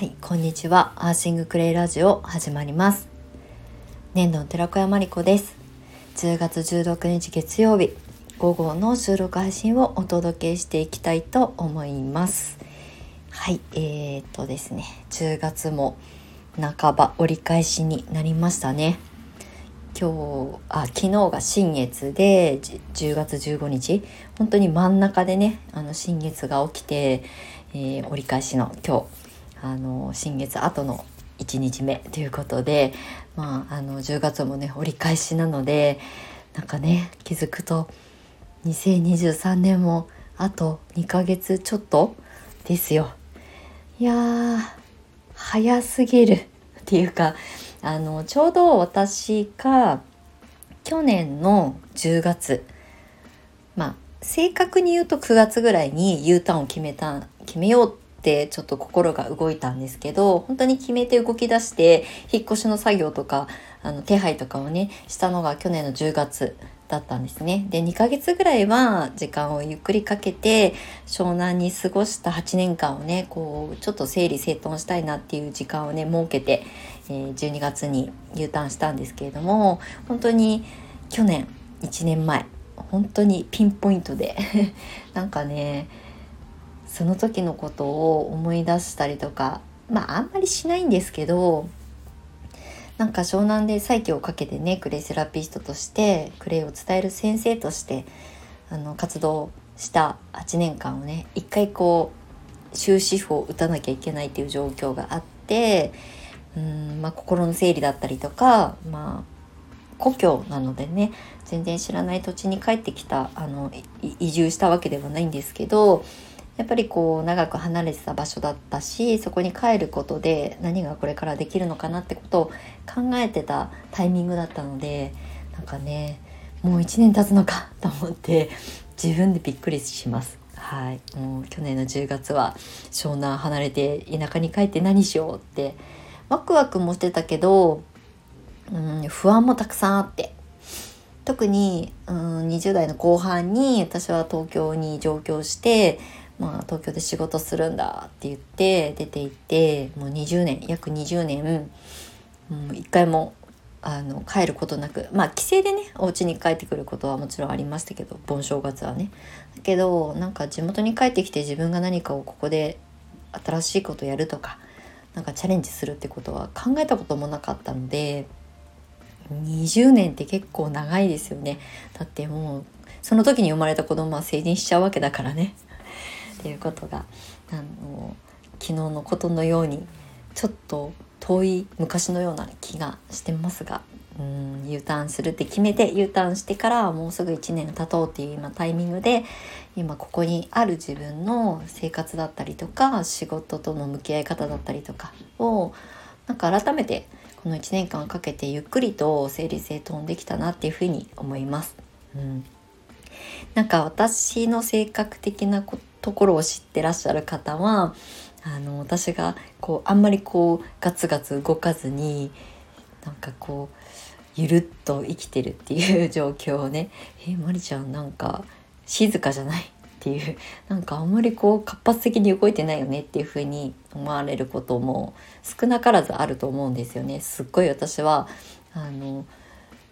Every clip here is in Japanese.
はいこんにちは。アーシングクレイラジオ始まります。年度の寺子屋まりこです。10月16日月曜日午後の収録配信をお届けしていきたいと思います。はいえー、っとですね。10月も半ば折り返しになりましたね。今日あ昨日が新月で10月15日。本当に真ん中でねあの新月が起きて、えー、折り返しの今日あの新月後の1日目ということで、まあ、あの10月もね折り返しなのでなんかね気づくと2023年もあと2ヶ月ちょっとですよ。いや早すぎるっていうかあのちょうど私が去年の10月まあ正確に言うと9月ぐらいに U ターンを決めた決めようってちょっと心が動いたんですけど本当に決めて動き出して引っ越しの作業とかあの手配とかをねしたのが去年の10月だったんですね。で2ヶ月ぐらいは時間をゆっくりかけて湘南に過ごした8年間をねこうちょっと整理整頓したいなっていう時間をね設けて、え、12月に U ターンしたんですけれども本当に去年1年前本当にピンポイントで なんかねその時のことを思い出したりとかまああんまりしないんですけどなんか湘南で再起をかけてねクレイセラピストとしてクレイを伝える先生としてあの活動した8年間をね一回こう終止符を打たなきゃいけないっていう状況があってうん、まあ、心の整理だったりとか、まあ、故郷なのでね全然知らない土地に帰ってきたあの移住したわけではないんですけどやっぱりこう長く離れてた場所だったしそこに帰ることで何がこれからできるのかなってことを考えてたタイミングだったのでなんかねもう1年経つのか と思って自分でびっくりします。はい、もう去年の10月は湘南離れて田舎に帰って何しようってワクワクもしてたけど、うん、不安もたくさんあって特に、うん、20代の後半に私は東京に上京してまあ、東京で仕事するんだって言って出て行ってもう20年約20年、うん、一回もあの帰ることなくまあ帰省でねお家に帰ってくることはもちろんありましたけど盆正月はね。だけどなんか地元に帰ってきて自分が何かをここで新しいことやるとかなんかチャレンジするってことは考えたこともなかったので20年って結構長いですよね。だってもうその時に生まれた子供は成人しちゃうわけだからね。っていうことがあの昨日のことのようにちょっと遠い昔のような気がしてますがうん U ターンするって決めて U ターンしてからもうすぐ1年経とうっていう今タイミングで今ここにある自分の生活だったりとか仕事との向き合い方だったりとかをなんか改めてこの1年間かけてゆっくりと整理整頓できたなっていうふうに思います。うん、なんか私の性格的なことところを知ってらっしゃる方はあの私がこうあんまりこうガツガツ動かずになんかこうゆるっと生きてるっていう 状況をね「えー、まりちゃんなんか静かじゃない?」っていうなんかあんまりこう活発的に動いてないよねっていう風に思われることも少なからずあると思うんですよね。すっごい私はあの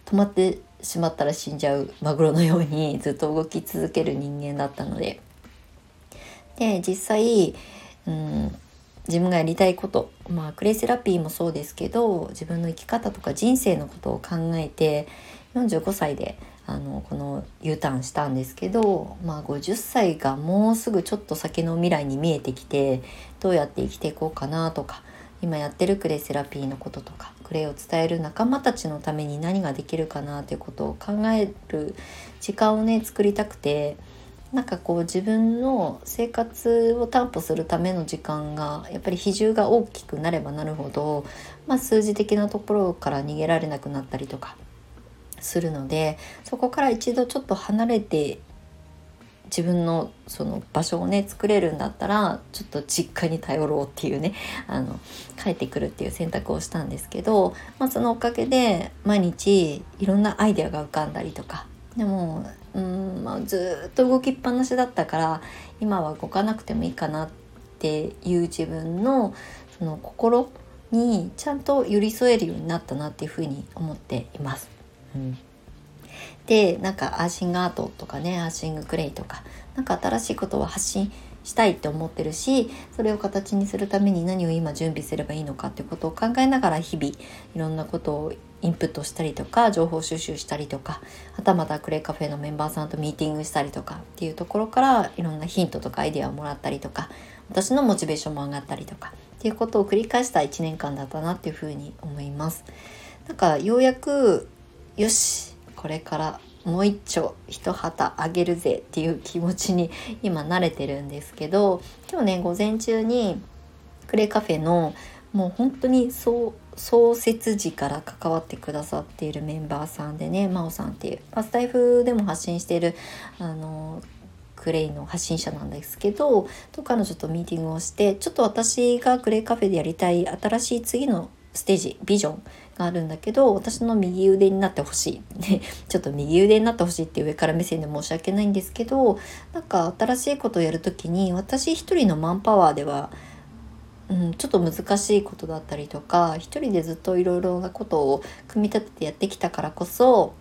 止まってしまったら死んじゃうマグロのようにずっと動き続ける人間だったのでで実際、うん、自分がやりたいことまあクレイセラピーもそうですけど自分の生き方とか人生のことを考えて45歳であのこの U ターンしたんですけど、まあ、50歳がもうすぐちょっと先の未来に見えてきてどうやって生きていこうかなとか今やってるクレイセラピーのこととかクレイを伝える仲間たちのために何ができるかなということを考える時間をね作りたくて。なんかこう自分の生活を担保するための時間がやっぱり比重が大きくなればなるほど、まあ、数字的なところから逃げられなくなったりとかするのでそこから一度ちょっと離れて自分のその場所をね作れるんだったらちょっと実家に頼ろうっていうね あの帰ってくるっていう選択をしたんですけど、まあ、そのおかげで毎日いろんなアイデアが浮かんだりとかでもうんまあ、ずっと動きっぱなしだったから今は動かなくてもいいかなっていう自分のその心にちゃんと寄り添えるようになったなっていうふうに思っています。うん、でなんかアーシングアートとかねアーシングクレイとか何か新しいことを発信したいって思ってるしそれを形にするために何を今準備すればいいのかっていうことを考えながら日々いろんなことをインプットしたりとか情報収集したりとかはたまたクレイカフェのメンバーさんとミーティングしたりとかっていうところからいろんなヒントとかアイデアをもらったりとか私のモチベーションも上がったりとかっていうことを繰り返した1年間だったなっていうふうに思います。なんかようやくよしこれからもう一丁一旗あげるぜっていう気持ちに今慣れてるんですけど今日ね午前中にクレイカフェのもう本当に創設時から関わってくださっているメンバーさんでね真央さんっていうパスタイフでも発信しているあのクレイの発信者なんですけどと彼女とミーティングをしてちょっと私がクレイカフェでやりたい新しい次のステージビジョンがあるんだけど私の右腕になってほしい、ね、ちょっと右腕になってほしいって上から目線で申し訳ないんですけどなんか新しいことをやる時に私一人のマンパワーではうん、ちょっと難しいことだったりとか一人でずっといろいろなことを組み立ててやってきたからこそ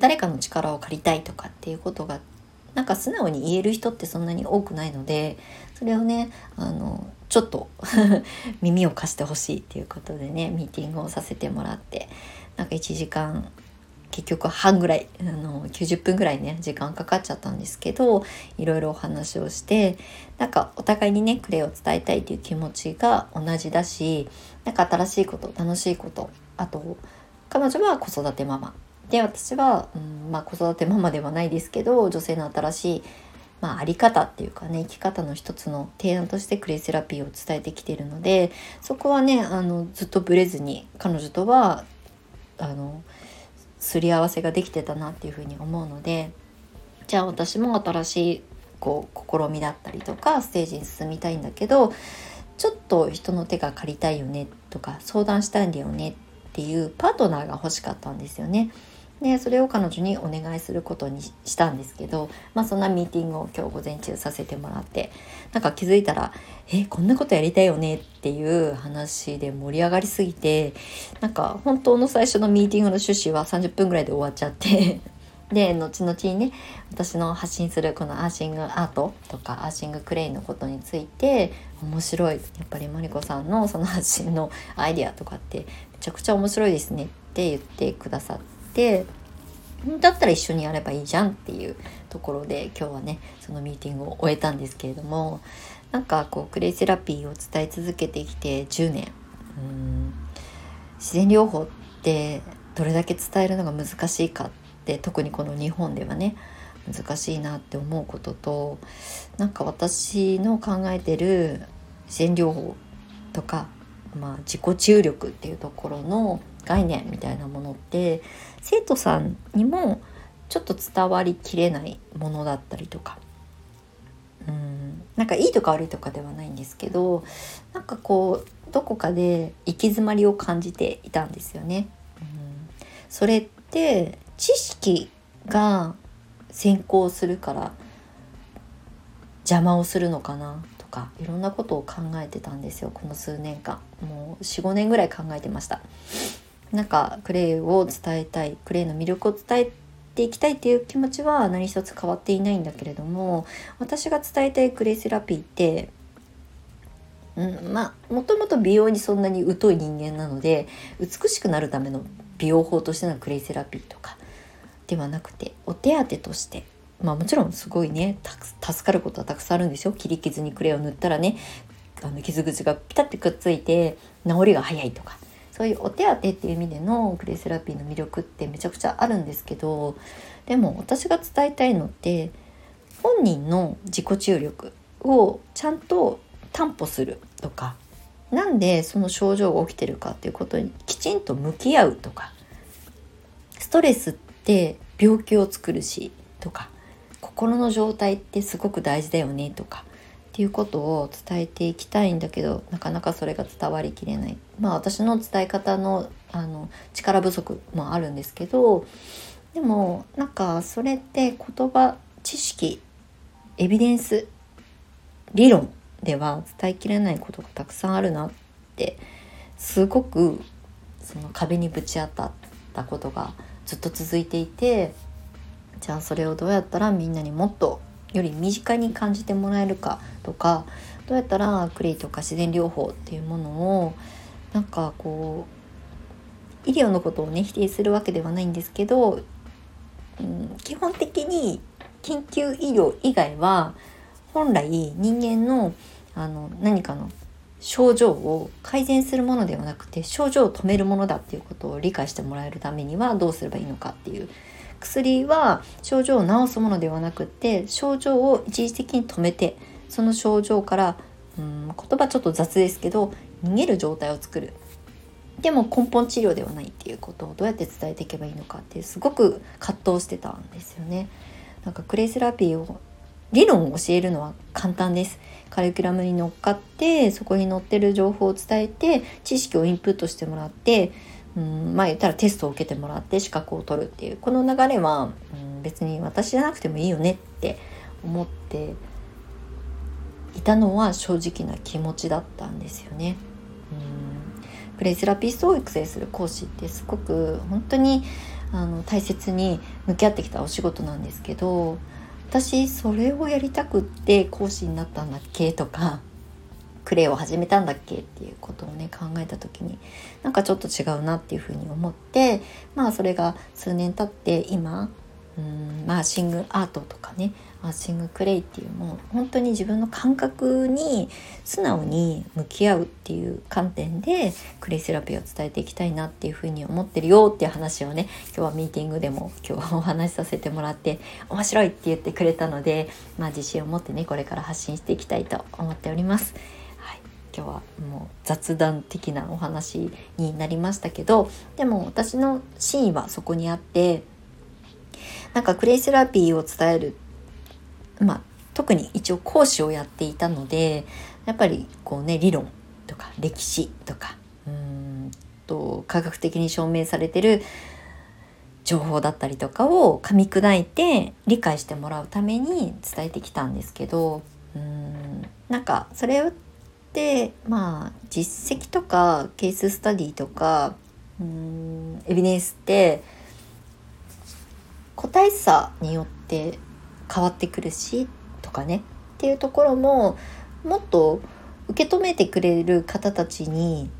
誰かの力を借りたいとかっていうことがなんか素直に言える人ってそんなに多くないのでそれをねあのちょっと 耳を貸してほしいっていうことでねミーティングをさせてもらってなんか1時間結局半ぐらいあの90分ぐらいね時間かかっちゃったんですけどいろいろお話をしてなんかお互いにねクレイを伝えたいっていう気持ちが同じだしなんか新しいこと楽しいことあと彼女は子育てママ。で私は、うんまあ、子育てママではないですけど女性の新しいまあ、あり方っていうかね生き方の一つの提案としてクレイセラピーを伝えてきてるのでそこはねあのずっとブレずに彼女とはあのすり合わせができてたなっていうふうに思うのでじゃあ私も新しいこう試みだったりとかステージに進みたいんだけどちょっと人の手が借りたいよねとか相談したいんだよねっていうパートナーが欲しかったんですよね。でそれを彼女にお願いすることにしたんですけど、まあ、そんなミーティングを今日午前中させてもらってなんか気づいたら「えこんなことやりたいよね」っていう話で盛り上がりすぎてなんか本当の最初のミーティングの趣旨は30分ぐらいで終わっちゃってで後々にね私の発信するこのアーシングアートとかアーシングクレイのことについて面白いやっぱりマリコさんのその発信のアイデアとかってめちゃくちゃ面白いですねって言ってくださって。てだったら一緒にやればいいじゃんっていうところで今日はねそのミーティングを終えたんですけれどもなんかこうクレイセラピーを伝え続けてきて10年。自然療法ってどれだけ伝えるのが難しいかって特にこの日本ではね難しいなって思うこととなんか私の考えてる自然療法とか、まあ、自己注力っていうところの概念みたいなものって生徒さんにもちょっと伝わりきれないものだったりとか。うん。なんかいいとか悪いとかではないんですけどなんかこうどこかで行き詰まりを感じていたんですよね。うん。それって知識が先行するから邪魔をするのかなとかいろんなことを考えてたんですよ。この数年間。もう45年ぐらい考えてました。なんかクレイを伝えたいクレイの魅力を伝えていきたいっていう気持ちは何一つ変わっていないんだけれども私が伝えたいクレイセラピーってうん、まあもともと美容にそんなに疎い人間なので美しくなるための美容法としてのクレイセラピーとかではなくてお手当としてまあもちろんすごいね助かることはたくさんあるんですよ。切り傷にクレイを塗ったらねあの傷口がピタッてくっついて治りが早いとか。そういうお手当っていう意味でのグレーセラピーの魅力ってめちゃくちゃあるんですけどでも私が伝えたいのって本人の自己注力をちゃんと担保するとかなんでその症状が起きてるかっていうことにきちんと向き合うとかストレスって病気を作るしとか心の状態ってすごく大事だよねとかっていうことを伝えていきたいんだけどなかなかそれが伝わりきれない。まあ私の伝え方のあの力不足もあるんですけどでもなんかそれって言葉知識エビデンス理論では伝えきれないことがたくさんあるなってすごくその壁にぶち当たったことがずっと続いていてじゃあそれをどうやったらみんなにもっとより身近に感じてもらえるかとかどうやったらクレイとか自然療法っていうものをなんかこう医療のことをね否定するわけではないんですけど、うん、基本的に緊急医療以外は本来人間のあの何かの症状を改善するものではなくて症状を止めるものだっていうことを理解してもらえるためにはどうすればいいのかっていう薬は症状を治すものではなくって症状を一時的に止めてその症状からうん言葉ちょっと雑ですけど逃げる状態を作るでも根本治療ではないっていうことをどうやって伝えていけばいいのかっていうすごく葛藤してたんですよね。なんかクレイセラピーを理論を教えるのは簡単です。カリキュラムに乗っかってそこに載ってる情報を伝えて知識をインプットしてもらってうんまあ言ったらテストを受けてもらって資格を取るっていうこの流れは、うん、別に私じゃなくてもいいよねって思っていたのは正直な気持ちだったんですよね。うんプレイセラピストを育成する講師ってすごく本当にあの大切に向き合ってきたお仕事なんですけど私それをやりたくって講師になったんだっけとかクレイを始めたんだっけっていうことをね考えた時になんかちょっと違うなっていうふうに思ってまあそれが数年経って今うんマーシングアートとかねマーシングクレイっていうもう本当に自分の感覚に素直に向き合うっていう観点でクレイセラピーを伝えていきたいなっていうふうに思ってるよっていう話をね今日はミーティングでも今日はお話しさせてもらって面白いって言ってくれたのでまあ自信を持ってねこれから発信していきたいと思っております。今日はもう雑談的なお話になりましたけどでも私の真意はそこにあってなんかクレイセラピーを伝えるまあ特に一応講師をやっていたのでやっぱりこうね理論とか歴史とかうんと科学的に証明されてる情報だったりとかを噛み砕いて理解してもらうために伝えてきたんですけどうんなんかそれってまあ実績とかケーススタディとかうんエビデンスって個体差によって変わってくるしとかねっていうところももっと受け止めてくれる方たちに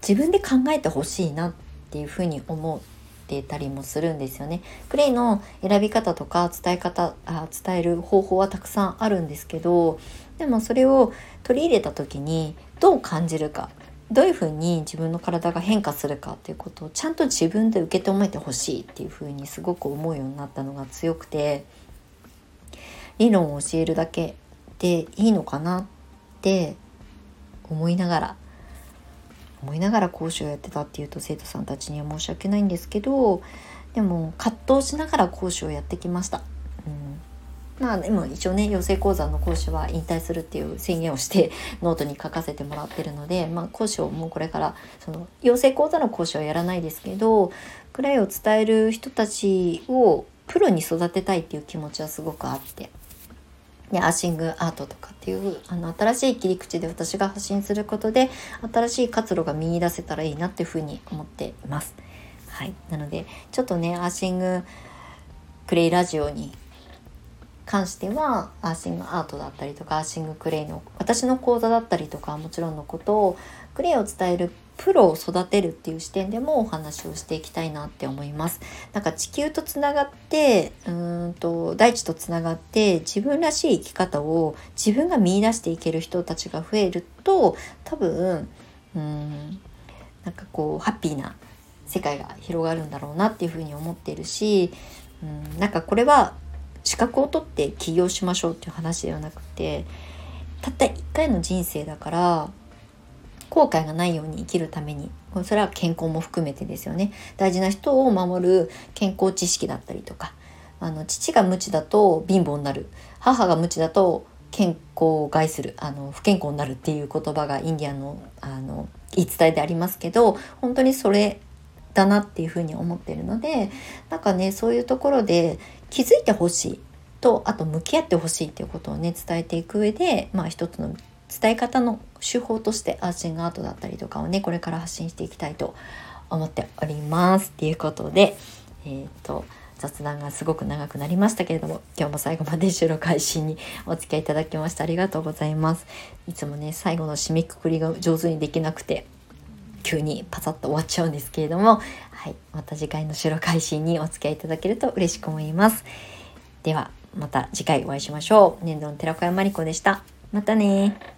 自分で考えてほしいなっていうふうに思ってたりもするんですよね。クレイの選び方とか伝え方あ伝える方法はたくさんあるんですけどでもそれを取り入れた時にどう感じるかどういうふうに自分の体が変化するかっていうことをちゃんと自分で受け止めてほしいっていうふうにすごく思うようになったのが強くて理論を教えるだけでいいのかなって思いながら思いながら講師をやってたっていうと生徒さんたちには申し訳ないんですけどでも葛藤しながら講師をやってきました。まあでも一応ね養成講座の講師は引退するっていう宣言をして ノートに書かせてもらってるので、まあ、講師をもうこれからその養成講座の講師はやらないですけど暮らしを伝える人たちをプロに育てたいっていう気持ちはすごくあってね、アーシングアートとかっていうあの新しい切り口で私が発信することで新しい活路が見いだせたらいいなっていうふうに思っています。はい、なのでちょっとねアーシングクレイラジオに関してはアーシングアートだったりとかアーシングクレイの私の講座だったりとかもちろんのことをクレイを伝えるプロを育てるっていう視点でもお話をしていきたいなって思います。なんか地球とつながってうんと大地とつながって自分らしい生き方を自分が見いだしていける人たちが増えると多分うんなんかこうハッピーな世界が広がるんだろうなっていうふうに思っているしうんなんかこれは資格を取って起業しましょうっていう話ではなくてたった一回の人生だから後悔がないように生きるためにそれは健康も含めてですよね。大事な人を守る健康知識だったりとかあの父が無知だと貧乏になる。母が無知だと健康を害する。あの不健康になるっていう言葉がインディアンのあの言い伝えでありますけど本当にそれだなっていうふうに思ってるのでなんかねそういうところで気づいてほしいとあと向き合ってほしいっていうことをね伝えていく上でまあ一つの伝え方の手法としてアーシングアートだったりとかをねこれから発信していきたいと思っておりますっていうことでえっ、ー、と雑談がすごく長くなりましたけれども今日も最後まで収録配信にお付き合いいただきましてありがとうございます。いつもね最後の締めくくりが上手にできなくて急にパサッと終わっちゃうんですけれどもはいまた次回の収録配信にお付き合いいただけると嬉しく思いますではまた次回お会いしましょう。年度の寺子屋まりこでした。またね